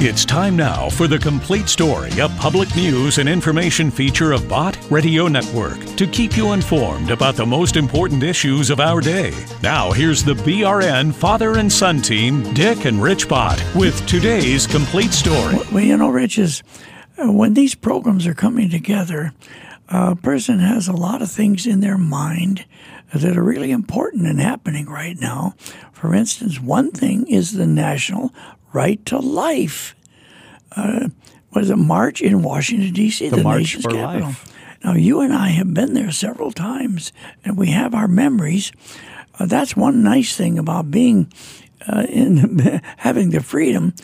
It's time now for the complete story, a public news and information feature of Bott Radio Network to keep you informed about the most important issues of our day. Now, here's the BRN father and son team, Dick and Rich Bott, with today's complete story. Well, you know, Rich, is uh, when these programs are coming together, a person has a lot of things in their mind that are really important and happening right now. For instance, one thing is the National Right to Life. Uh, was a march in Washington D.C., The the, March nation's for capital. Life. Now, you and I have been there several times, and we have our memories. Uh, that's one nice thing about being uh, in having the freedom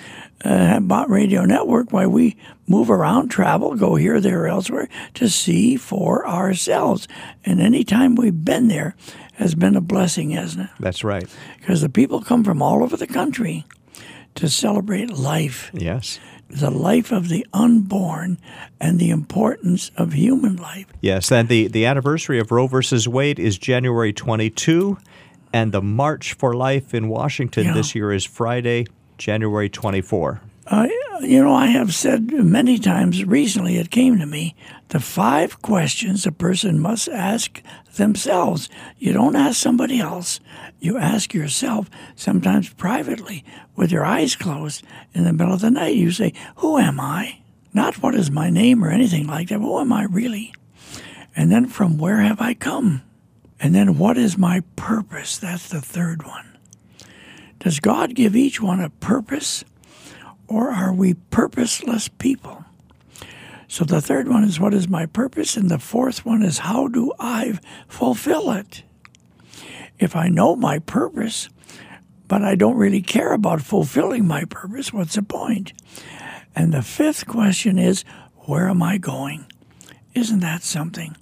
uh, Bott Radio Network, why we move around, travel, go here, there, elsewhere to see for ourselves. And any time we've been there has been a blessing, hasn't it? That's right. Because the people come from all over the country to celebrate life, Yes. the life of the unborn, and the importance of human life. Yes. And the, the anniversary of Roe versus Wade is January 22, and the March for Life in Washington Yeah. this year is Friday, January 24. Uh, you know, I have said many times recently, it came to me the five questions a person must ask themselves. You don't ask somebody else, you ask yourself, sometimes privately, with your eyes closed in the middle of the night. You say, Who am I? Not what is my name or anything like that, who am I really? And then from where have I come? And then what is my purpose? That's the third one. Does God give each one a purpose? Or are we purposeless people? So the third one is what is my purpose? And the fourth one is how do I fulfill it? If I know my purpose, but I don't really care about fulfilling my purpose, what's the point? And the fifth question is where am I going? Isn't that something?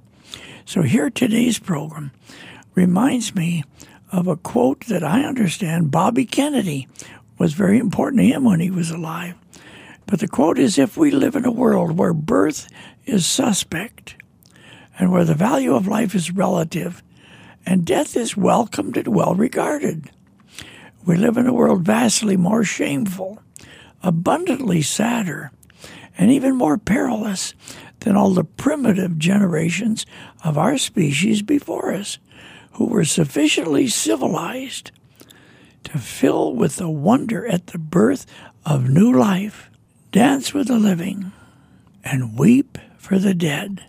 So here today's program reminds me of a quote that I understand Bobby Kennedy was very important to him when he was alive. But the quote is If we live in a world where birth is suspect and where the value of life is relative and death is welcomed and well regarded, we live in a world vastly more shameful, abundantly sadder, and even more perilous than all the primitive generations of our species before us, who were sufficiently civilized to fill with the wonder at the birth of new life, dance with the living, and weep for the dead.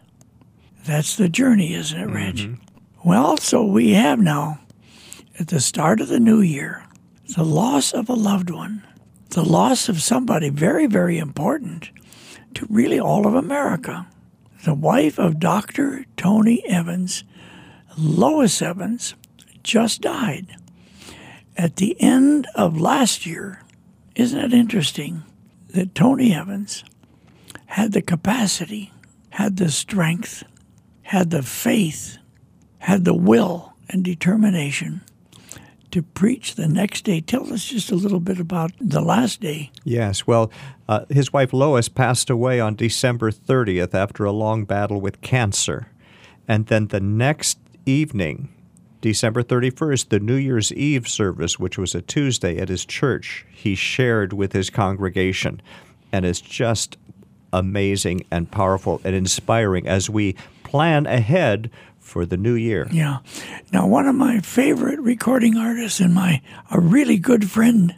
That's the journey, isn't it, Rich? Mm-hmm. Well, so we have now, at the start of the new year, the loss of a loved one, the loss of somebody very, very important to really all of America. The wife of Dr. Tony Evans, Lois Evans, just died at the end of last year, isn't it interesting that Tony Evans had the capacity, had the strength, had the faith, had the will and determination to preach the next day? Tell us just a little bit about the last day. Yes. Well, uh, his wife Lois passed away on December 30th after a long battle with cancer. And then the next evening, December 31st, the New Year's Eve service, which was a Tuesday at his church, he shared with his congregation. And it's just amazing and powerful and inspiring as we plan ahead for the new year. Yeah. Now, one of my favorite recording artists and my a really good friend,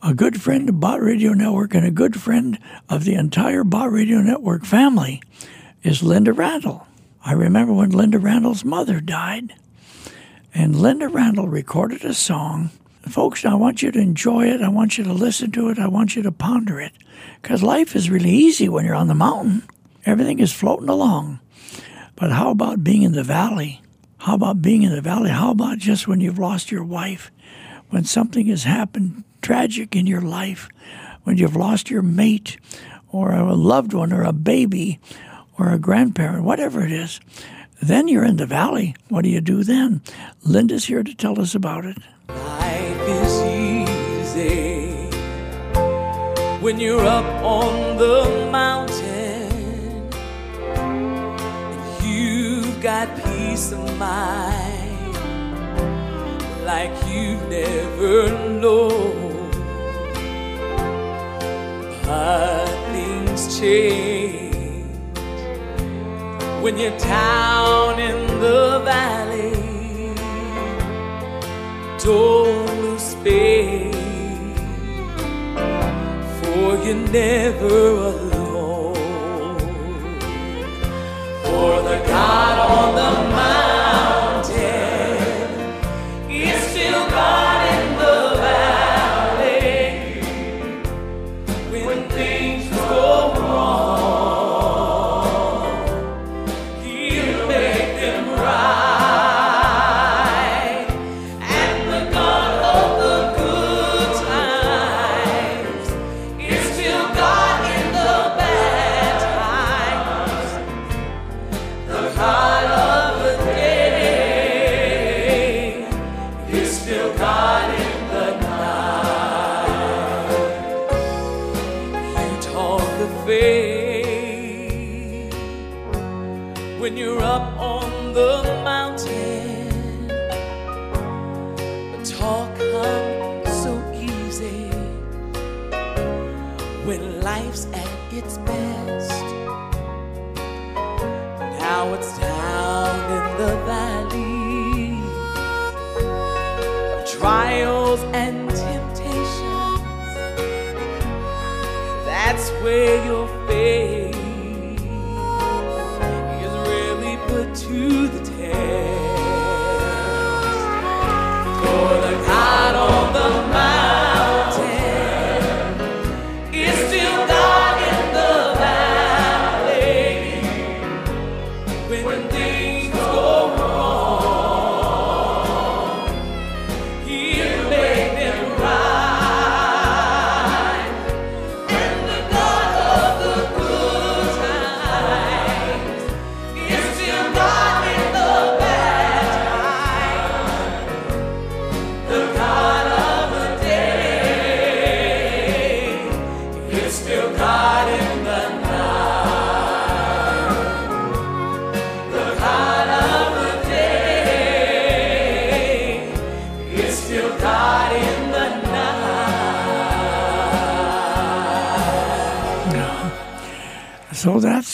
a good friend of Bott Radio Network and a good friend of the entire Bott Radio Network family is Lynda Randle. I remember when Lynda Randle's mother died, and Lynda Randle recorded a song. Folks, I want you to enjoy it. I want you to listen to it. I want you to ponder it. Because life is really easy when you're on the mountain. Everything is floating along. But how about being in the valley? How about being in the valley? How about just when you've lost your wife? When something has happened tragic in your life? When you've lost your mate or a loved one or a baby or a grandparent, whatever it is? Then you're in the valley. What do you do then? Lynda's here to tell us about it. Life is easy when you're up on the mountain you've got peace of mind like you never know. things change when you're down in the valley. Don't lose faith, for you're never alone. For the God on the mountain its best. Now it's down in the valley of trials and temptations. That's where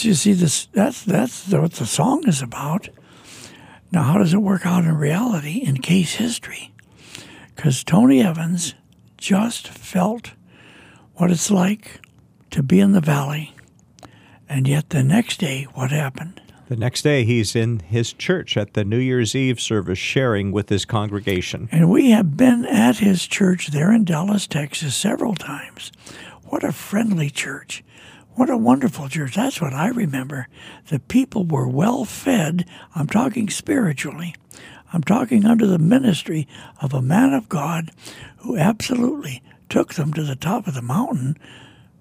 you see this that's that's what the song is about. Now, how does it work out in reality in case history? Because Tony Evans just felt what it's like to be in the valley, and yet the next day, what happened? The next day, he's in his church at the New Year's Eve service sharing with his congregation. And we have been at his church there in Dallas, Texas, several times. What a friendly church. What a wonderful church. That's what I remember. The people were well fed. I'm talking spiritually. I'm talking under the ministry of a man of God who absolutely took them to the top of the mountain.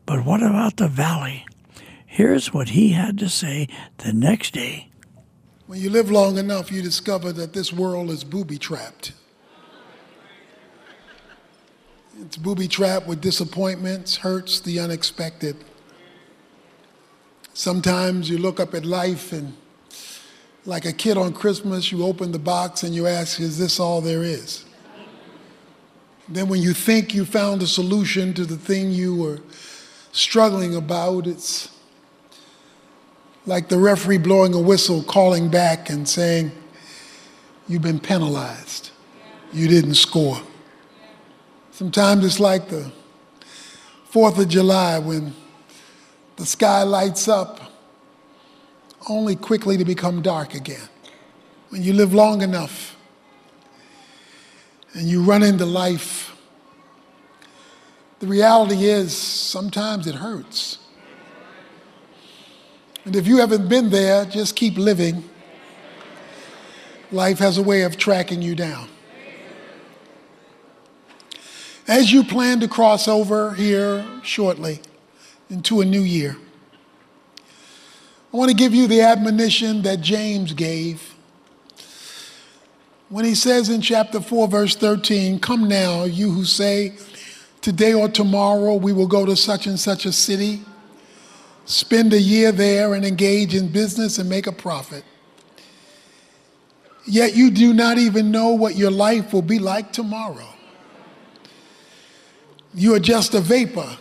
But what about the valley? Here's what he had to say the next day. When you live long enough, you discover that this world is booby trapped. It's booby trapped with disappointments, hurts, the unexpected. Sometimes you look up at life and, like a kid on Christmas, you open the box and you ask, Is this all there is? Then, when you think you found a solution to the thing you were struggling about, it's like the referee blowing a whistle, calling back and saying, You've been penalized. You didn't score. Sometimes it's like the 4th of July when the sky lights up only quickly to become dark again. When you live long enough and you run into life, the reality is sometimes it hurts. And if you haven't been there, just keep living. Life has a way of tracking you down. As you plan to cross over here shortly into a new year, I want to give you the admonition that James gave when he says in chapter 4, verse 13, Come now, you who say, Today or tomorrow we will go to such and such a city, spend a year there, and engage in business and make a profit. Yet you do not even know what your life will be like tomorrow. You are just a vapor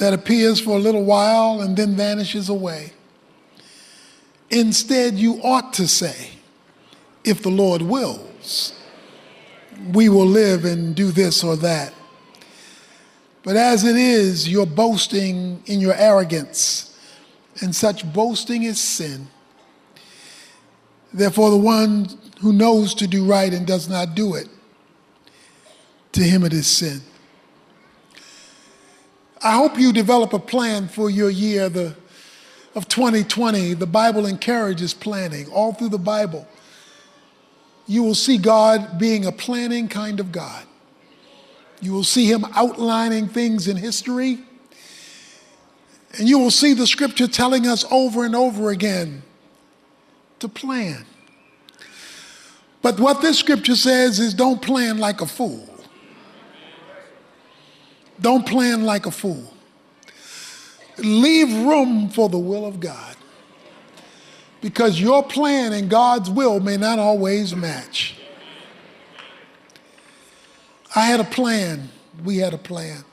that appears for a little while and then vanishes away. Instead, you ought to say, if the Lord wills, we will live and do this or that. But as it is, you're boasting in your arrogance, and such boasting is sin. Therefore, the one who knows to do right and does not do it, to him it is sin. I hope you develop a plan for your year the, of 2020. The Bible encourages planning all through the Bible. You will see God being a planning kind of God. You will see Him outlining things in history. And you will see the scripture telling us over and over again to plan. But what this scripture says is don't plan like a fool. Don't plan like a fool. Leave room for the will of God. Because your plan and God's will may not always match. I had a plan. We had a plan.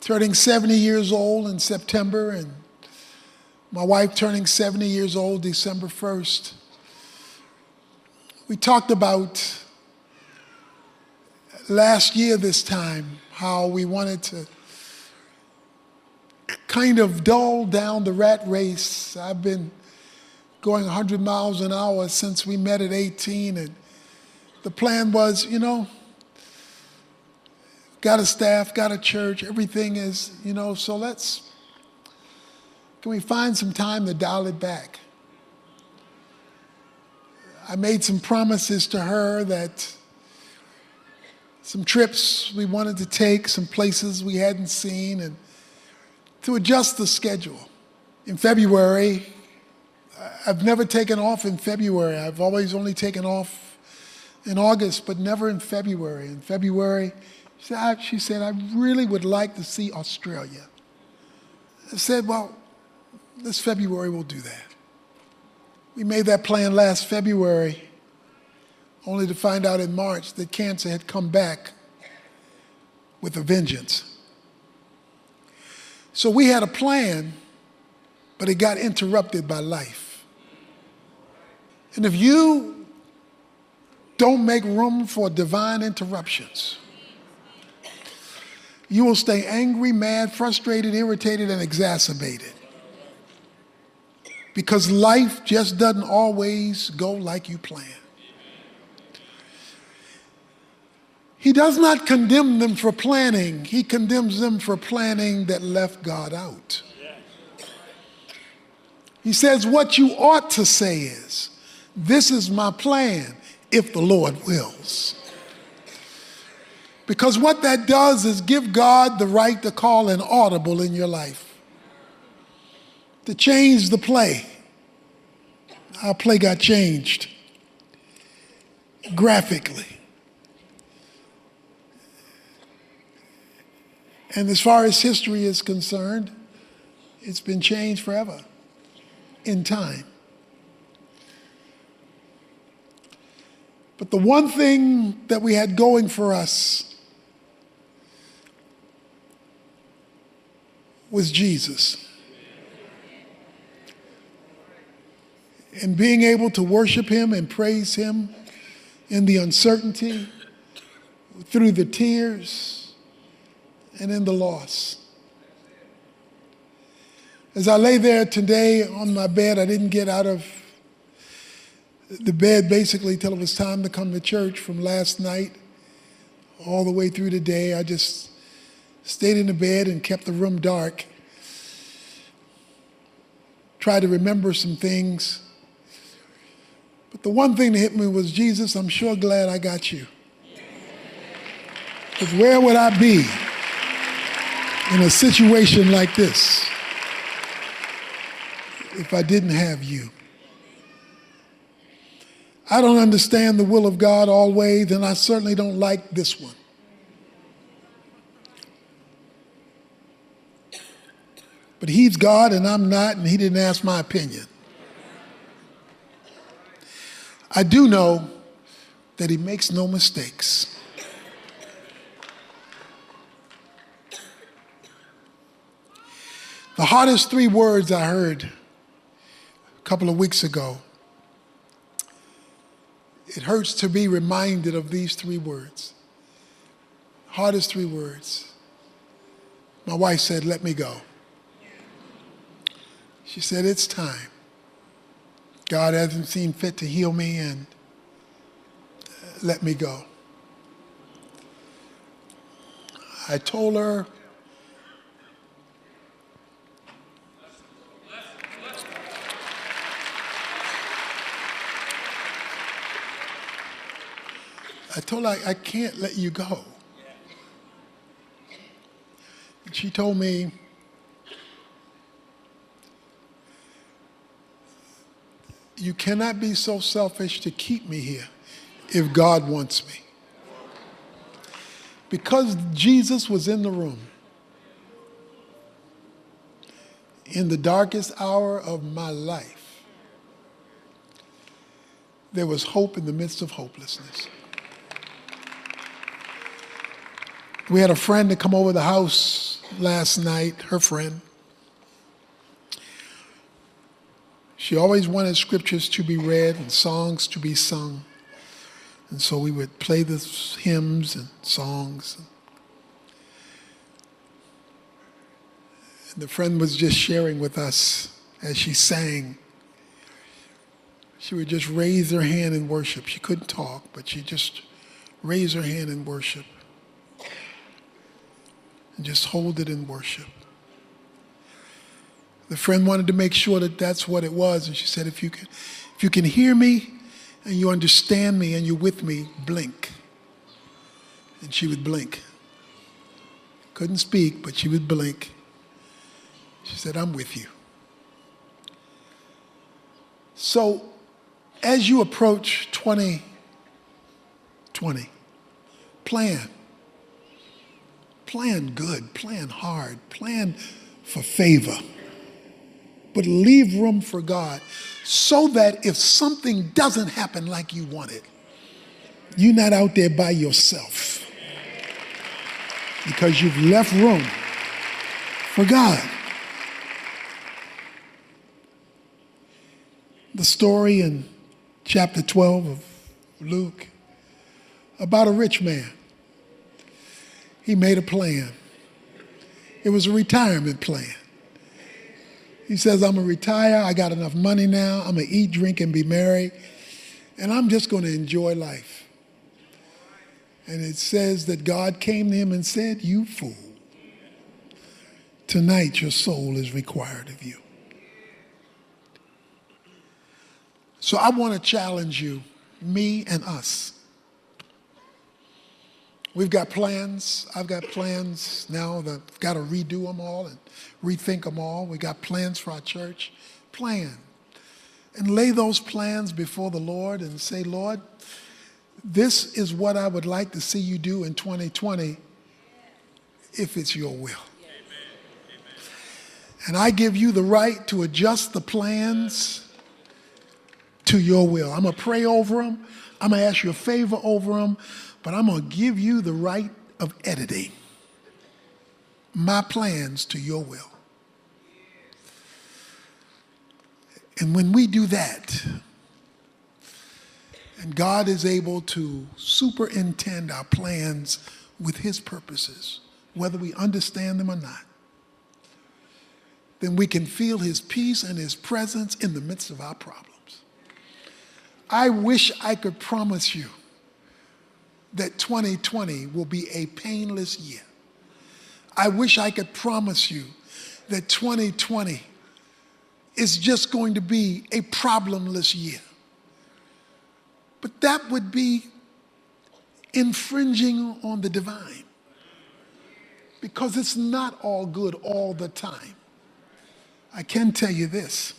Turning 70 years old in September, and my wife turning 70 years old December 1st. We talked about last year, this time, how we wanted to kind of dull down the rat race. I've been going 100 miles an hour since we met at 18, and the plan was, you know, got a staff, got a church, everything is, you know, so let's, can we find some time to dial it back? I made some promises to her that some trips we wanted to take, some places we hadn't seen, and to adjust the schedule. In February, I've never taken off in February. I've always only taken off in August, but never in February. In February, she said, I really would like to see Australia. I said, Well, this February we'll do that. We made that plan last February only to find out in March that cancer had come back with a vengeance. So we had a plan, but it got interrupted by life. And if you don't make room for divine interruptions, you will stay angry, mad, frustrated, irritated, and exacerbated. Because life just doesn't always go like you plan. He does not condemn them for planning, he condemns them for planning that left God out. He says, What you ought to say is, This is my plan if the Lord wills. Because what that does is give God the right to call an audible in your life, to change the play. Our play got changed graphically. And as far as history is concerned, it's been changed forever in time. But the one thing that we had going for us was Jesus. And being able to worship Him and praise Him in the uncertainty, through the tears, and in the loss. As I lay there today on my bed, I didn't get out of the bed basically till it was time to come to church from last night all the way through the day. I just stayed in the bed and kept the room dark. Tried to remember some things. But the one thing that hit me was Jesus, I'm sure glad I got you. Because where would I be in a situation like this if I didn't have you? I don't understand the will of God always, and I certainly don't like this one. But He's God and I'm not, and He didn't ask my opinion. I do know that He makes no mistakes. The hardest three words I heard a couple of weeks ago. It hurts to be reminded of these three words. Hardest three words. My wife said, Let me go. She said, It's time. God hasn't seen fit to heal me and uh, let me go. I told her, I told her, I, can't let you go. And she told me, You cannot be so selfish to keep me here if God wants me. Because Jesus was in the room in the darkest hour of my life, there was hope in the midst of hopelessness. We had a friend to come over the house last night, her friend. She always wanted scriptures to be read and songs to be sung. And so we would play the hymns and songs. And the friend was just sharing with us as she sang. She would just raise her hand in worship. She couldn't talk, but she just raised her hand in worship and just hold it in worship. The friend wanted to make sure that that's what it was, and she said, "If you can, if you can hear me, and you understand me, and you're with me, blink." And she would blink. Couldn't speak, but she would blink. She said, "I'm with you." So, as you approach 2020, plan. Plan good, plan hard, plan for favor. But leave room for God so that if something doesn't happen like you want it, you're not out there by yourself because you've left room for God. The story in chapter 12 of Luke about a rich man. He made a plan. It was a retirement plan. He says, I'm going to retire. I got enough money now. I'm going to eat, drink, and be merry. And I'm just going to enjoy life. And it says that God came to him and said, You fool. Tonight your soul is required of you. So I want to challenge you, me and us. We've got plans. I've got plans now that I've got to redo them all and rethink them all. We got plans for our church. Plan. And lay those plans before the Lord and say, Lord, this is what I would like to see you do in 2020 if it's your will. amen And I give you the right to adjust the plans to your will. I'm going to pray over them. I'm going to ask you a favor over them, but I'm going to give you the right of editing my plans to your will. And when we do that, and God is able to superintend our plans with His purposes, whether we understand them or not, then we can feel His peace and His presence in the midst of our problems. I wish I could promise you that 2020 will be a painless year. I wish I could promise you that 2020 is just going to be a problemless year. But that would be infringing on the divine because it's not all good all the time. I can tell you this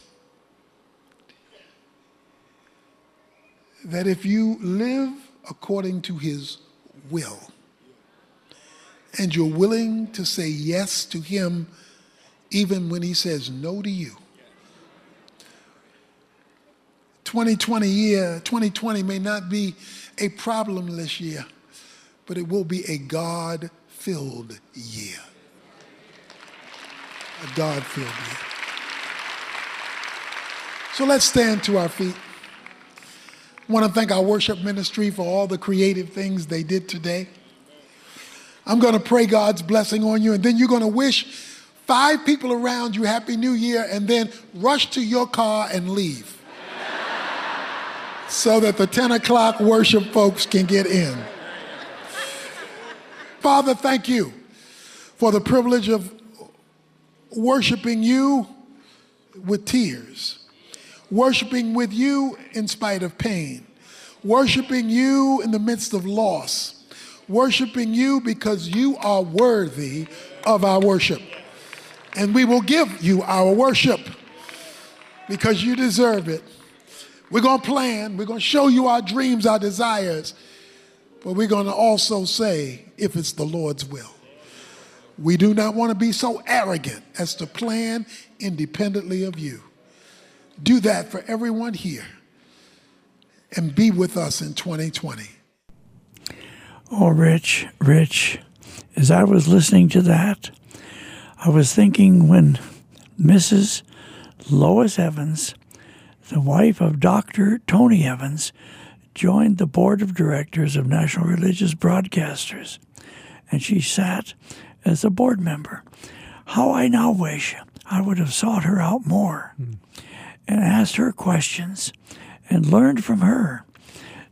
that if you live according to his will and you're willing to say yes to him even when he says no to you, 2020 year, 2020 may not be a problemless year, but it will be a God filled year. A God filled year. So let's stand to our feet. Want to thank our worship ministry for all the creative things they did today. I'm going to pray God's blessing on you, and then you're going to wish five people around you Happy New Year, and then rush to your car and leave so that the 10 o'clock worship folks can get in. Father, thank you for the privilege of worshiping you with tears, worshiping with you in spite of pain, worshiping you in the midst of loss, worshiping you because you are worthy of our worship. And we will give you our worship because you deserve it. We're going to plan, we're going to show you our dreams, our desires, but we're going to also say if it's the Lord's will. We do not want to be so arrogant as to plan independently of you. Do that for everyone here and be with us in 2020. Oh, Rich, Rich, as I was listening to that, I was thinking when Mrs. Lois Evans, the wife of Dr. Tony Evans, joined the board of directors of National Religious Broadcasters, and she sat as a board member. How I now wish I would have sought her out more hmm. And asked her questions and learned from her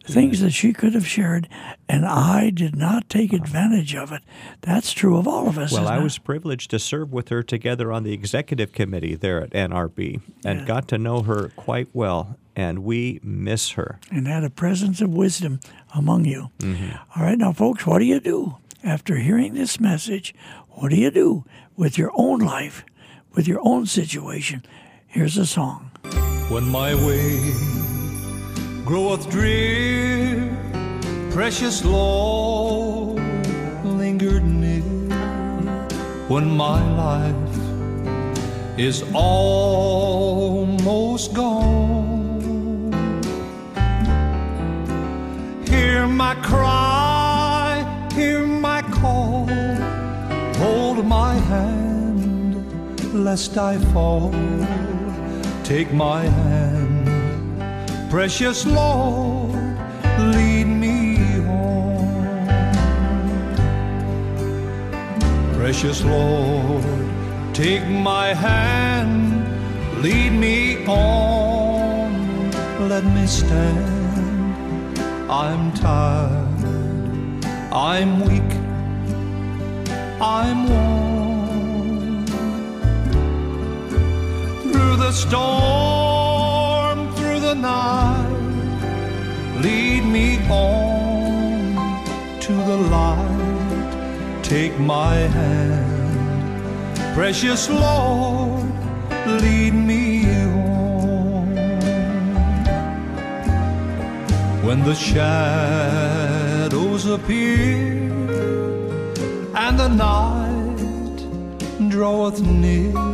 things that she could have shared, and I did not take advantage of it. That's true of all of us. Well, I it? was privileged to serve with her together on the executive committee there at NRB and got to know her quite well, and we miss her. and had a presence of wisdom among you. Mm-hmm. All right, now, folks, what do you do after hearing this message? What do you do with your own life, with your own situation? Here's a song. When my way groweth drear, precious Lord, lingered near. When my life is almost gone, hear my cry, hear my call, hold my hand, lest I fall. Take my hand, precious Lord, lead me home. Precious Lord, take my hand, lead me on, let me stand. I'm tired, I'm weak, I'm worn the storm, through the night. Lead me on to the light. Take my hand, precious Lord, lead me home. When the shadows appear and the night draweth near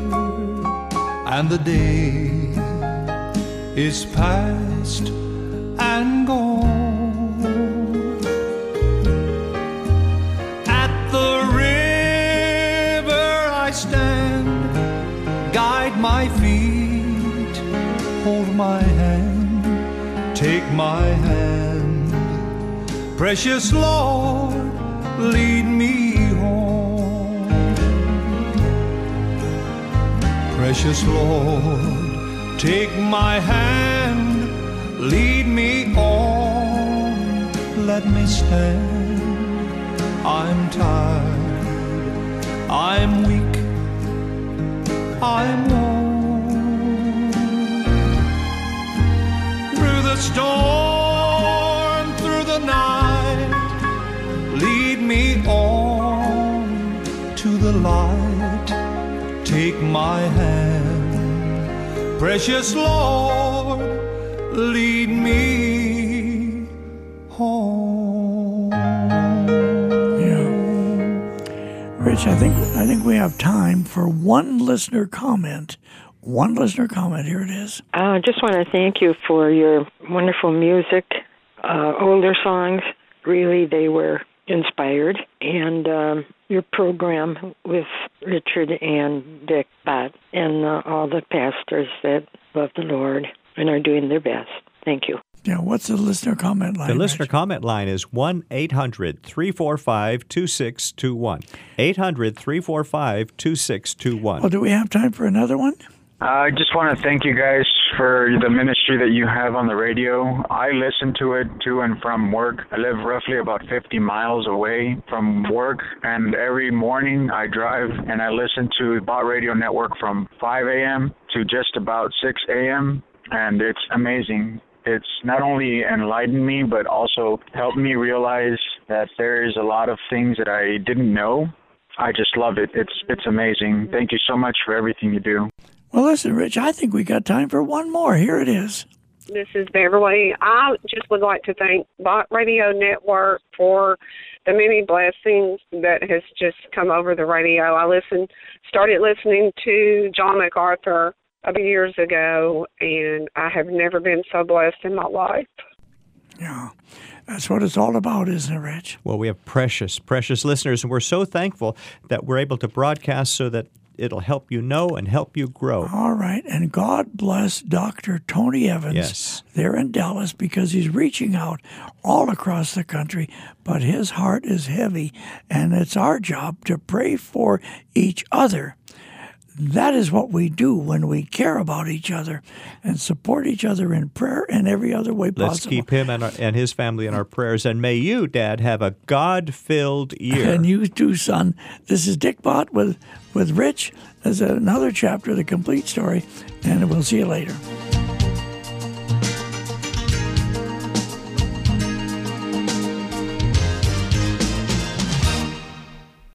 and the day is past and gone. At the river I stand, guide my feet, hold my hand, take my hand, precious Lord, lead me Precious Lord, take my hand, lead me on, let me stand. I'm tired, I'm weak, I'm worn. Through the storm, through the night, lead me on to the light. Take my hand, precious Lord, lead me home. Yeah. Rich, I think I think we have time for one listener comment. One listener comment. Here it is. I just want to thank you for your wonderful music, uh, older songs. Really, they were inspired, and um, your program with Richard and Dick Bott, and uh, all the pastors that love the Lord and are doing their best. Thank you. Yeah, what's the listener comment line? The listener Rich? comment line is 1 800 345 2621. 800 345 2621. Well, do we have time for another one? I just want to thank you guys for the ministry that you have on the radio. I listen to it to and from work. I live roughly about 50 miles away from work, and every morning I drive and I listen to Bott Radio Network from 5 a.m. to just about 6 a.m., and it's amazing. It's not only enlightened me, but also helped me realize that there is a lot of things that I didn't know. I just love it. It's it's amazing. Thank you so much for everything you do. Well, listen, Rich, I think we got time for one more. Here it is. This is Beverly. I just would like to thank Bott Radio Network for the many blessings that has just come over the radio. I listened, started listening to John MacArthur a few years ago, and I have never been so blessed in my life. Yeah, that's what it's all about, isn't it, Rich? Well, we have precious, precious listeners, and we're so thankful that we're able to broadcast so that it'll help you know and help you grow. All right, and God bless Dr. Tony Evans Yes. there in Dallas because he's reaching out all across the country, but his heart is heavy, and it's our job to pray for each other. That is what we do when we care about each other and support each other in prayer and every other way possible. Let's keep him and, our, and his family in our prayers. And may you, Dad, have a God filled year. And you too, son. This is Dick Bott with, with Rich. There's another chapter, of The Complete Story, and we'll see you later.